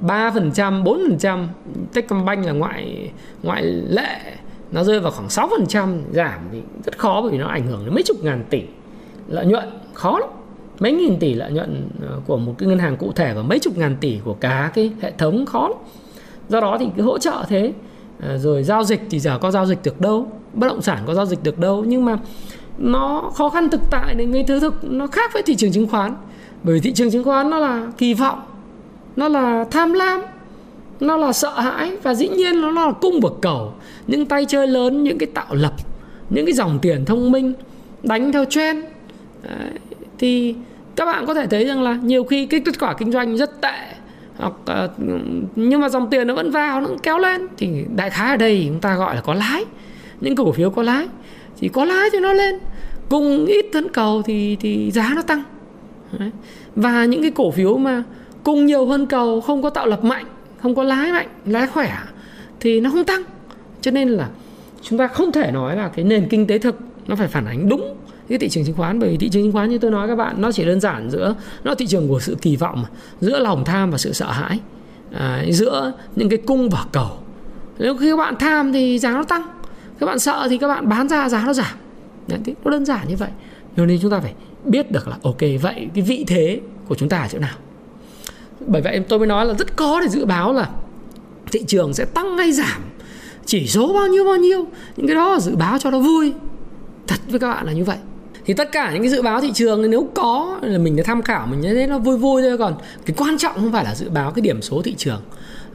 3%, 4% Techcombank là ngoại ngoại lệ nó rơi vào khoảng 6% giảm thì rất khó bởi vì nó ảnh hưởng đến mấy chục ngàn tỷ lợi nhuận khó lắm. Mấy nghìn tỷ lợi nhuận ờ, của một cái ngân hàng cụ thể và mấy chục ngàn tỷ của cả cái hệ thống khó lắm. Do đó thì cái hỗ trợ thế. À, rồi giao dịch thì giờ có giao dịch được đâu, bất động sản có giao dịch được đâu, nhưng mà nó khó khăn thực tại đến cái thứ thực nó khác với thị trường chứng khoán bởi vì thị trường chứng khoán nó là kỳ vọng, nó là tham lam, nó là sợ hãi và dĩ nhiên nó là cung bậc cầu những tay chơi lớn, những cái tạo lập, những cái dòng tiền thông minh, đánh theo trend Đấy. thì các bạn có thể thấy rằng là nhiều khi cái kết quả kinh doanh rất tệ hoặc uh, nhưng mà dòng tiền nó vẫn vào nó kéo lên. Thì đại khái ở đây chúng ta gọi là có lái những cổ phiếu có lái thì có lái thì nó lên. Cùng ít tấn cầu thì thì giá nó tăng. Đấy. và những cái cổ phiếu mà cùng nhiều hơn cầu không có tạo lập mạnh không có lái mạnh lái khỏe thì nó không tăng. Cho nên là chúng ta không thể nói là cái nền kinh tế thực nó phải phản ánh đúng cái thị trường chứng khoán bởi vì thị trường chứng khoán như tôi nói các bạn nó chỉ đơn giản giữa nó thị trường của sự kỳ vọng mà, giữa lòng tham và sự sợ hãi. À, giữa những cái cung và cầu. Nếu khi các bạn tham thì giá nó tăng các bạn sợ thì các bạn bán ra giá nó giảm. Đấy, nó đơn giản như vậy. Nên chúng ta phải biết được là ok vậy cái vị thế của chúng ta ở chỗ nào? Bởi vậy tôi mới nói là rất khó để dự báo là thị trường sẽ tăng hay giảm chỉ số bao nhiêu bao nhiêu những cái đó là dự báo cho nó vui. Thật với các bạn là như vậy thì tất cả những cái dự báo thị trường nếu có là mình tham khảo mình thấy nó vui vui thôi. Còn cái quan trọng không phải là dự báo cái điểm số thị trường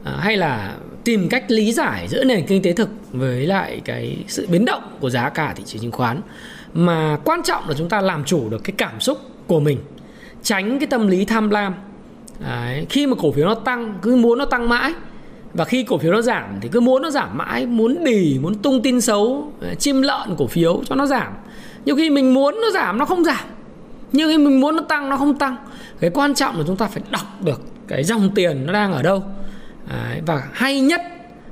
à, hay là tìm cách lý giải giữa nền kinh tế thực với lại cái sự biến động của giá cả thị trường chứng khoán mà quan trọng là chúng ta làm chủ được cái cảm xúc của mình tránh cái tâm lý tham lam. Đấy, khi mà cổ phiếu nó tăng cứ muốn nó tăng mãi và khi cổ phiếu nó giảm thì cứ muốn nó giảm mãi muốn đì muốn tung tin xấu à, chim lợn cổ phiếu cho nó giảm nhiều khi mình muốn nó giảm nó không giảm. Nhưng khi mình muốn nó tăng nó không tăng. Cái quan trọng là chúng ta phải đọc được cái dòng tiền nó đang ở đâu. Đấy, và hay nhất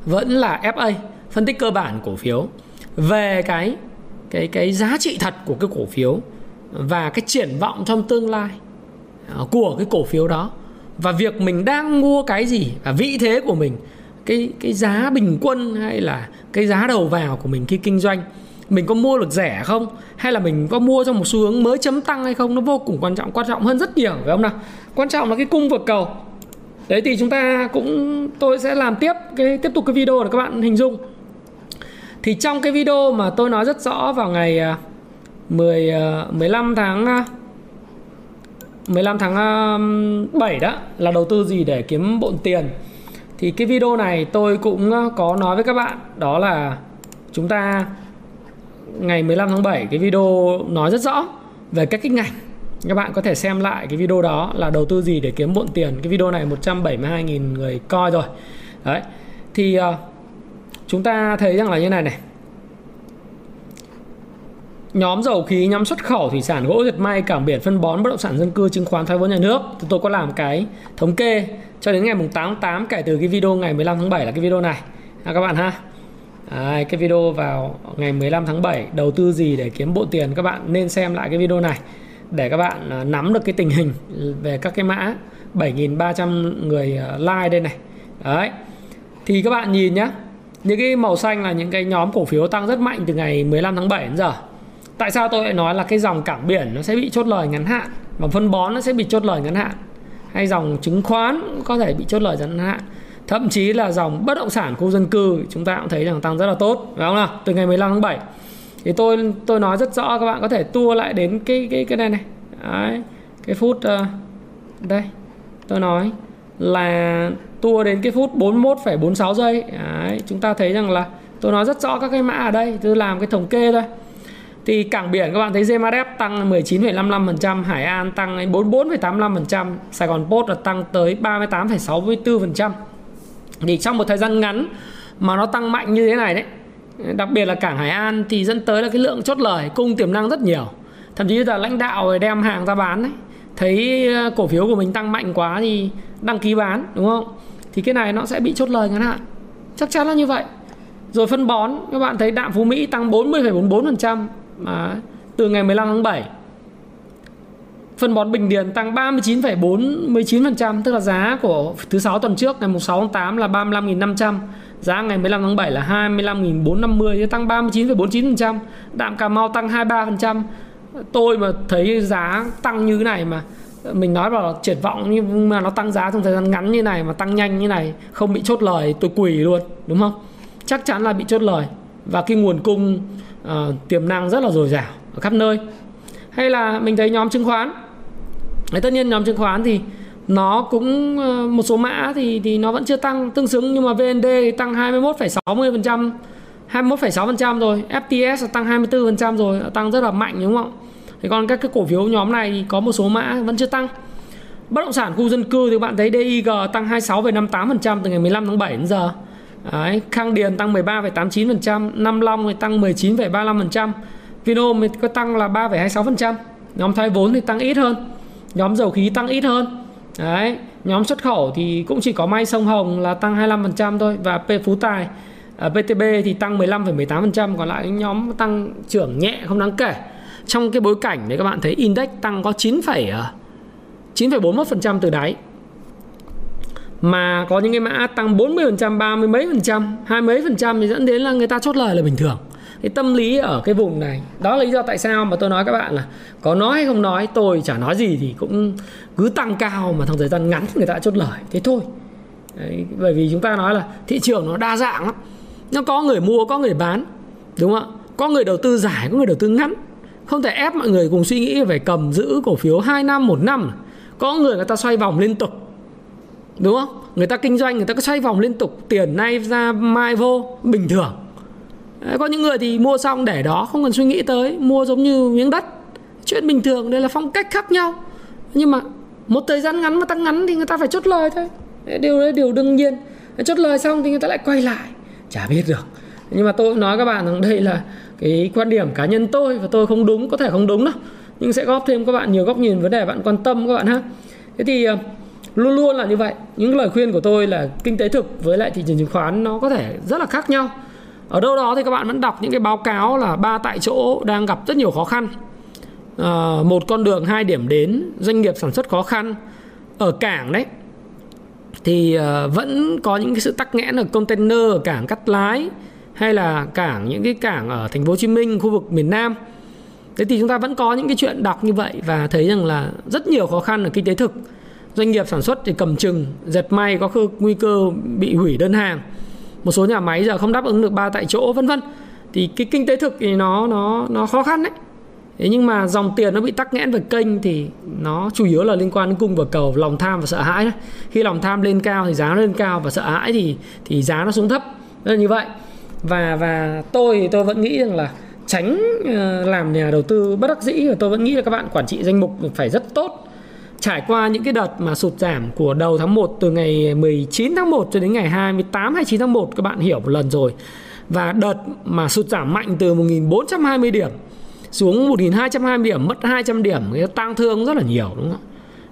vẫn là FA phân tích cơ bản cổ phiếu. Về cái cái cái giá trị thật của cái cổ phiếu và cái triển vọng trong tương lai ờ, của cái cổ phiếu đó. Và việc mình đang mua cái gì và vị thế của mình cái cái giá bình quân hay là cái giá đầu vào của mình khi kinh doanh mình có mua được rẻ không? Hay là mình có mua trong một xu hướng mới chấm tăng hay không? Nó vô cùng quan trọng quan trọng hơn rất nhiều, phải không nào? Quan trọng là cái cung vượt cầu. Đấy, thì chúng ta cũng, tôi sẽ làm tiếp cái, tiếp tục cái video để các bạn hình dung. Thì trong cái video mà tôi nói rất rõ vào ngày à, 10 15 à, tháng à, 15 tháng 7 đó, là đầu tư gì để kiếm bộn tiền. Thì cái video này tôi cũng có nói với các bạn, đó là chúng ta ngày 15 tháng 7 cái video nói rất rõ về các cái ngành. Các bạn có thể xem lại cái video đó là đầu tư gì để kiếm bộn tiền. Cái video này 172.000 người coi rồi. Đấy. Thì uh, chúng ta thấy rằng là như này này. Nhóm dầu khí nhóm xuất khẩu thủy sản gỗ dệt may cảng biển phân bón bất động sản dân cư chứng khoán thoái vốn nhà nước. Thì tôi có làm cái thống kê cho đến ngày mùng 8 tháng 8 kể từ cái video ngày 15 tháng 7 là cái video này. À, các bạn ha. Đấy, cái video vào ngày 15 tháng 7 đầu tư gì để kiếm bộ tiền các bạn nên xem lại cái video này. Để các bạn à, nắm được cái tình hình về các cái mã. 7.300 người à, like đây này. Đấy. Thì các bạn nhìn nhá. Những cái màu xanh là những cái nhóm cổ phiếu tăng rất mạnh từ ngày 15 tháng 7 đến giờ. Tại sao tôi lại nói là cái dòng cảng biển nó sẽ bị chốt lời ngắn hạn và phân bón nó sẽ bị chốt lời ngắn hạn? Hay dòng chứng khoán có thể bị chốt lời ngắn hạn? Thậm chí là dòng bất động sản khu dân cư chúng ta cũng thấy rằng tăng rất là tốt phải không nào? Từ ngày 15 tháng 7 thì tôi tôi nói rất rõ các bạn có thể tua lại đến cái cái cái này này. Đấy, cái phút uh, đây tôi nói là tua đến cái phút 41,46 giây. Đấy, chúng ta thấy rằng là tôi nói rất rõ các cái mã ở đây tôi làm cái thống kê thôi. Thì cảng biển các bạn thấy Gemadep tăng 19,55%, Hải An tăng 44,85%, Sài Gòn Post là tăng tới 38,64%. Thì trong một thời gian ngắn mà nó tăng mạnh như thế này đấy, đặc biệt là cảng Hải An thì dẫn tới là cái lượng chốt lời cung tiềm năng rất nhiều. Thậm chí là lãnh đạo đem hàng ra bán đấy, thấy ờ, cổ phiếu của mình tăng mạnh quá thì đăng ký bán đúng không? Thì cái này nó sẽ bị chốt lời ngắn hạn. Chắc chắn là như vậy. Rồi phân bón các bạn thấy đạm Phú Mỹ tăng 40,44%, mà từ ngày 15 tháng 7 phân bón Bình Điền tăng 39,49% tức là giá của thứ sáu tuần trước ngày 6 tháng 8 là 35.500 giá ngày 15 tháng 7 là 25.450 tăng 39,49% đạm Cà Mau tăng 23% tôi mà thấy giá tăng như thế này mà mình nói vào triển vọng nhưng mà nó tăng giá trong thời gian ngắn như này mà tăng nhanh như này không bị chốt lời tôi quỳ luôn đúng không? Chắc chắn là bị chốt lời và cái nguồn cung uh, tiềm năng rất là dồi dào ở khắp nơi. Hay là mình thấy nhóm chứng khoán Đấy, tất nhiên nhóm chứng khoán thì nó cũng ờ, một số mã thì thì nó vẫn chưa tăng. Tương xứng nhưng mà VND thì tăng 21,60% 21,6% rồi FTS tăng 24% rồi tăng rất là mạnh đúng không? Thì còn các cái cổ phiếu nhóm này thì có một số mã vẫn chưa tăng. Bất động sản khu dân cư thì bạn thấy DIG tăng 26,58% từ ngày 15 tháng 7 đến giờ. Đấy, Khang Điền tăng 13,89%, Nam Long thì tăng 19,35%, Vinhome có tăng là 3,26%. Nhóm thoái vốn thì tăng ít hơn. Nhóm dầu khí tăng ít hơn. Đấy, nhóm xuất khẩu thì cũng chỉ có May Sông Hồng là tăng 25% thôi và P Phú Tài à, ở PTB thì tăng 15,18%, còn lại nhóm tăng trưởng nhẹ không đáng kể. Trong cái bối cảnh đấy các bạn thấy index tăng có 9, 9,41% à, từ đáy mà có những cái mã tăng 40%, 30 mấy phần trăm, hai mấy phần trăm thì dẫn đến là người ta chốt lời là bình thường. Cái tâm lý ở cái vùng này, đó là lý do tại sao mà tôi nói các bạn là có nói hay không nói, tôi chả nói gì thì cũng cứ tăng cao mà trong thời gian ngắn người ta chốt lời, thế thôi. Đấy, bởi vì chúng ta nói là thị trường nó đa dạng lắm. Nó có người mua, có người bán, đúng không ạ? Có người đầu tư dài, có người đầu tư ngắn. Không thể ép mọi người cùng suy nghĩ về cầm giữ cổ phiếu 2 năm, 1 năm. Có người người ta xoay vòng liên tục đúng không người ta kinh doanh người ta cứ xoay vòng liên tục tiền nay ra mai vô bình thường có những người thì mua xong để đó, không cần suy nghĩ tới, mua giống như miếng đất. Chuyện bình thường, đây là phong cách khác nhau. Nhưng mà một thời gian ngắn mà tăng ngắn thì người ta phải chốt lời thôi. Điều đấy điều đương nhiên. Chốt lời xong thì người ta lại quay lại. Chả biết được. Nhưng mà tôi nói các bạn rằng đây là cái quan điểm cá nhân tôi và tôi không đúng, có thể không đúng đâu. Nhưng sẽ góp thêm các bạn nhiều góc nhìn, vấn đề bạn quan tâm các bạn ha. Thế thì ờ, luôn luôn là như vậy. Những lời khuyên của tôi là kinh tế thực với lại thị trường chứng khoán nó có thể rất là khác nhau ở đâu đó thì các bạn vẫn đọc những cái báo cáo là ba tại chỗ đang gặp rất nhiều khó khăn. À, một con đường hai điểm đến doanh nghiệp sản xuất khó khăn. Ở cảng đấy thì uh, vẫn có những cái sự tắc nghẽn ở container ở cảng cắt lái hay là cảng những cái cảng ở thành phố Hồ Chí Minh khu vực miền Nam. Thế thì chúng ta vẫn có những cái chuyện đọc như vậy và thấy rằng là rất nhiều khó khăn ở kinh tế thực. Doanh nghiệp sản xuất thì cầm chừng dệt may có nguy cơ bị hủy đơn hàng một số nhà máy giờ không đáp ứng được ba tại chỗ vân vân thì cái kinh tế thực thì nó nó nó khó khăn đấy Thế nhưng mà dòng tiền nó bị tắc nghẽn về kênh thì nó chủ yếu là liên quan đến cung và cầu, lòng tham và sợ hãi đấy. Khi lòng tham lên cao thì giá nó lên cao và sợ hãi thì thì giá nó xuống thấp. Đó là như vậy. Và và tôi thì tôi vẫn nghĩ rằng là tránh ờ, làm nhà đầu tư bất đắc dĩ và tôi vẫn nghĩ là các bạn quản trị danh mục phải rất tốt trải qua những cái đợt mà sụt giảm của đầu tháng 1 từ ngày 19 tháng 1 cho đến ngày 28 29 tháng 1 các bạn hiểu một lần rồi. Và đợt mà sụt giảm mạnh từ 1420 điểm xuống 1220 điểm, mất 200 điểm, cái tăng thương rất là nhiều, đúng không?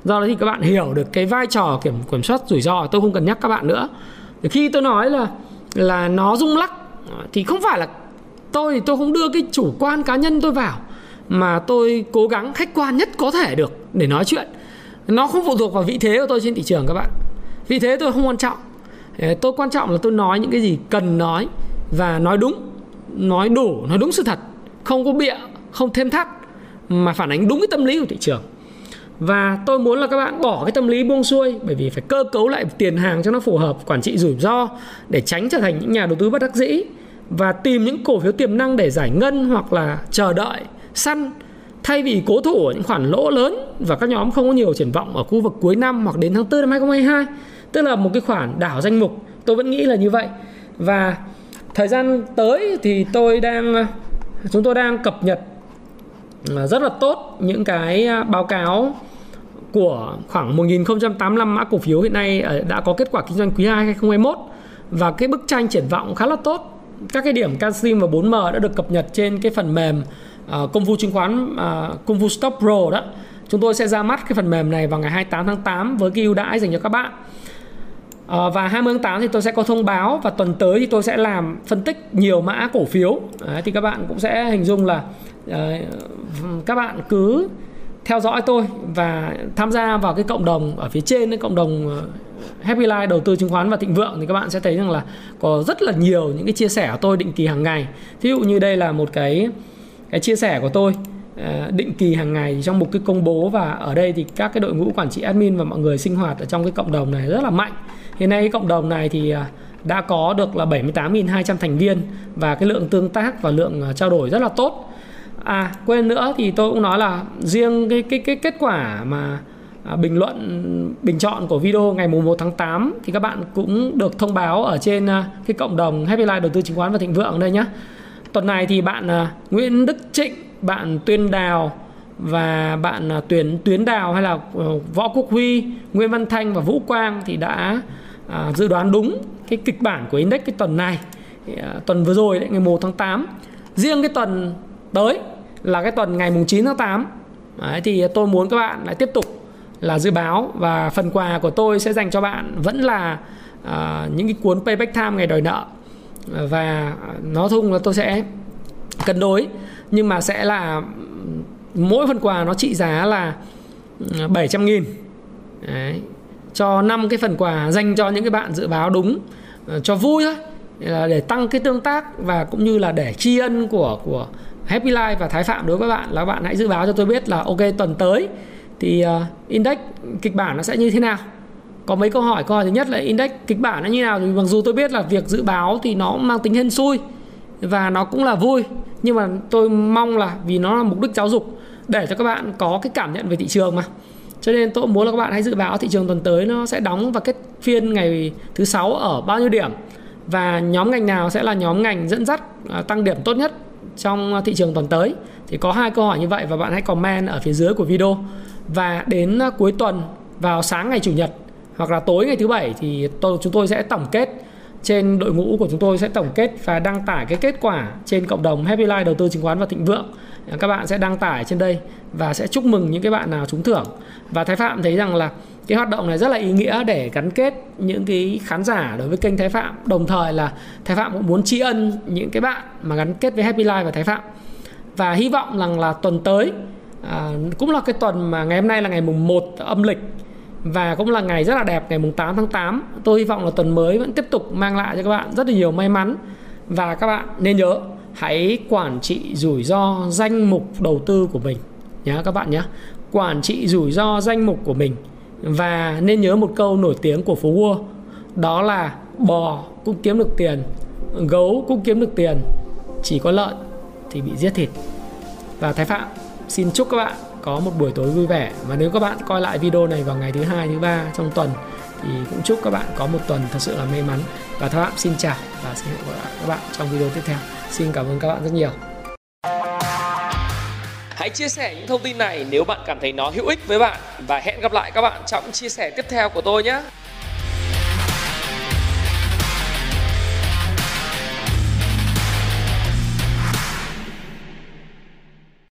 Do đó thì các bạn hiểu được cái vai trò kiểm kiểm soát rủi ro, tôi không cần nhắc các bạn nữa. Thì khi tôi nói là là nó rung lắc, thì không phải là tôi tôi không đưa cái chủ quan cá nhân tôi vào, mà tôi cố gắng khách quan nhất có thể được để nói chuyện nó không phụ thuộc vào vị thế của tôi trên thị trường các bạn. Vị thế tôi không quan trọng. Tôi quan trọng là tôi nói những cái gì cần nói và nói đúng, nói đủ, nói đúng sự thật. Không có bịa, không thêm thắt mà phản ánh đúng cái tâm lý của thị trường. Và tôi muốn là các bạn bỏ cái tâm lý buông xuôi bởi vì phải cơ cấu lại tiền hàng cho nó phù hợp, quản trị rủi ro để tránh trở thành những nhà đầu tư bất đắc dĩ và tìm những cổ phiếu tiềm năng để giải ngân hoặc là chờ đợi, săn thay vì cố thủ ở những khoản lỗ lớn và các nhóm không có nhiều triển vọng ở khu vực cuối năm hoặc đến tháng 4 năm 2022 tức là một cái khoản đảo danh mục, tôi vẫn nghĩ là như vậy. Và thời gian tới thì tôi đang, chúng tôi đang cập nhật à, rất là tốt những cái à, báo cáo của khoảng 1085 mã cổ phiếu hiện nay à, đã có kết quả kinh doanh quý 2 2021 và cái bức tranh triển vọng khá là tốt. Các cái điểm canxi và 4M đã được cập nhật trên cái phần mềm uh, công vụ chứng khoán uh, công vụ Stop Pro đó. Chúng tôi sẽ ra mắt cái phần mềm này vào ngày 28 tháng 8 với cái ưu đãi dành cho các bạn. À, và 20 tháng 8 thì tôi sẽ có thông báo và tuần tới thì tôi sẽ làm phân tích nhiều mã cổ phiếu. Đấy, thì các bạn cũng sẽ hình dung là uh, các bạn cứ theo dõi tôi và tham gia vào cái cộng đồng ở phía trên cái cộng đồng Happy Life đầu tư chứng khoán và thịnh vượng thì các bạn sẽ thấy rằng là có rất là nhiều những cái chia sẻ của tôi định kỳ hàng ngày. Ví dụ như đây là một cái cái chia sẻ của tôi ờ, định kỳ hàng ngày trong một cái công bố và ở đây thì các cái đội ngũ quản trị admin và mọi người sinh hoạt ở trong cái cộng đồng này rất là mạnh. Hiện nay cái cộng đồng này thì ờ, đã có được là 78.200 thành viên và cái lượng tương tác và lượng ờ, trao đổi rất là tốt. À quên nữa thì tôi cũng nói là riêng cái cái cái kết quả mà à, bình luận, bình chọn của video ngày mùng 1 tháng 8 thì các bạn cũng được thông báo ở trên cái cộng đồng Happy Life đầu tư chứng khoán và thịnh vượng đây nhé. Tuần này thì bạn uh, Nguyễn Đức Trịnh, bạn Tuyên Đào và bạn à, Tuyến Tuyến Đào hay là uh, Võ Quốc Huy, Nguyễn Văn Thanh và Vũ Quang thì đã à, dự đoán đúng cái kịch bản của index cái tuần này. tuần vừa rồi đấy ngày 1 tháng 8. Riêng cái tuần tới là cái tuần ngày mùng 9 tháng 8 Đấy, thì tôi muốn các bạn lại tiếp tục là dự báo và phần quà của tôi sẽ dành cho bạn vẫn là uh, những cái cuốn payback time ngày đòi nợ và nói chung là tôi sẽ cân đối. Nhưng mà sẽ là mỗi phần quà nó trị giá là ừ, 700 nghìn. Đấy. cho 5 cái phần quà dành cho những cái bạn dự báo đúng ờ, cho vui thôi. Là để tăng cái tương tác và cũng như là để tri ân của của Happy Life và Thái Phạm đối với bạn là bạn hãy dự báo cho tôi biết là ok tuần tới thì uh, index kịch bản nó sẽ như thế nào có mấy câu hỏi câu hỏi thứ nhất là index kịch bản nó như nào? Thì mặc dù tôi biết là việc dự báo thì nó mang tính hên xui và nó cũng là vui, nhưng mà tôi mong là vì nó là mục đích giáo dục để cho các bạn có cái cảm nhận về thị trường mà. Cho nên tôi muốn là các bạn hãy dự báo thị trường tuần tới nó sẽ đóng và kết phiên ngày thứ sáu ở bao nhiêu điểm và nhóm ngành nào sẽ là nhóm ngành dẫn dắt à, tăng điểm tốt nhất trong thị trường tuần tới. Thì có hai câu hỏi như vậy và bạn hãy comment ở phía dưới của video. Và đến à, cuối tuần vào sáng ngày chủ nhật hoặc là tối ngày thứ bảy thì tôi chúng tôi sẽ tổng kết trên đội ngũ của chúng tôi sẽ tổng kết và đăng tải cái kết quả trên cộng đồng Happy Life đầu tư chứng khoán và thịnh vượng. Các bạn sẽ đăng tải trên đây và sẽ chúc mừng những cái bạn nào trúng thưởng. Và Thái Phạm thấy rằng là cái hoạt động này rất là ý nghĩa để gắn kết những cái khán giả đối với kênh Thái Phạm. Đồng thời là Thái Phạm cũng muốn tri ân những cái bạn mà gắn kết với Happy Life và Thái Phạm. Và hy vọng rằng là tuần tới à, cũng là cái tuần mà ngày hôm nay là ngày mùng 1 âm lịch và cũng là ngày rất là đẹp, ngày mùng 8 tháng 8 tôi hy vọng là tuần mới vẫn tiếp tục mang lại cho các bạn rất là nhiều may mắn. Và các bạn nên nhớ, hãy quản trị rủi ro danh mục đầu tư của mình. Nhé các bạn nhé quản trị rủi ro danh mục của mình. Và nên nhớ một câu nổi tiếng của phố Wall đó là bò cũng kiếm được tiền, gấu cũng kiếm được tiền. Chỉ có lợn thì bị giết thịt. Và thái phạm, xin chúc các bạn có một buổi tối vui vẻ. Và nếu các bạn coi lại video này vào ngày thứ hai, thứ ba trong tuần, thì cũng chúc các bạn có một tuần thật sự là may mắn. Và thái xin chào và xin hẹn gặp lại các bạn trong video tiếp theo. Xin cảm ơn các bạn rất nhiều. Hãy chia sẻ những thông tin này nếu bạn cảm thấy nó hữu ích với bạn. Và hẹn gặp lại các bạn trong chia sẻ tiếp theo của tôi nhé.